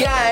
Yeah.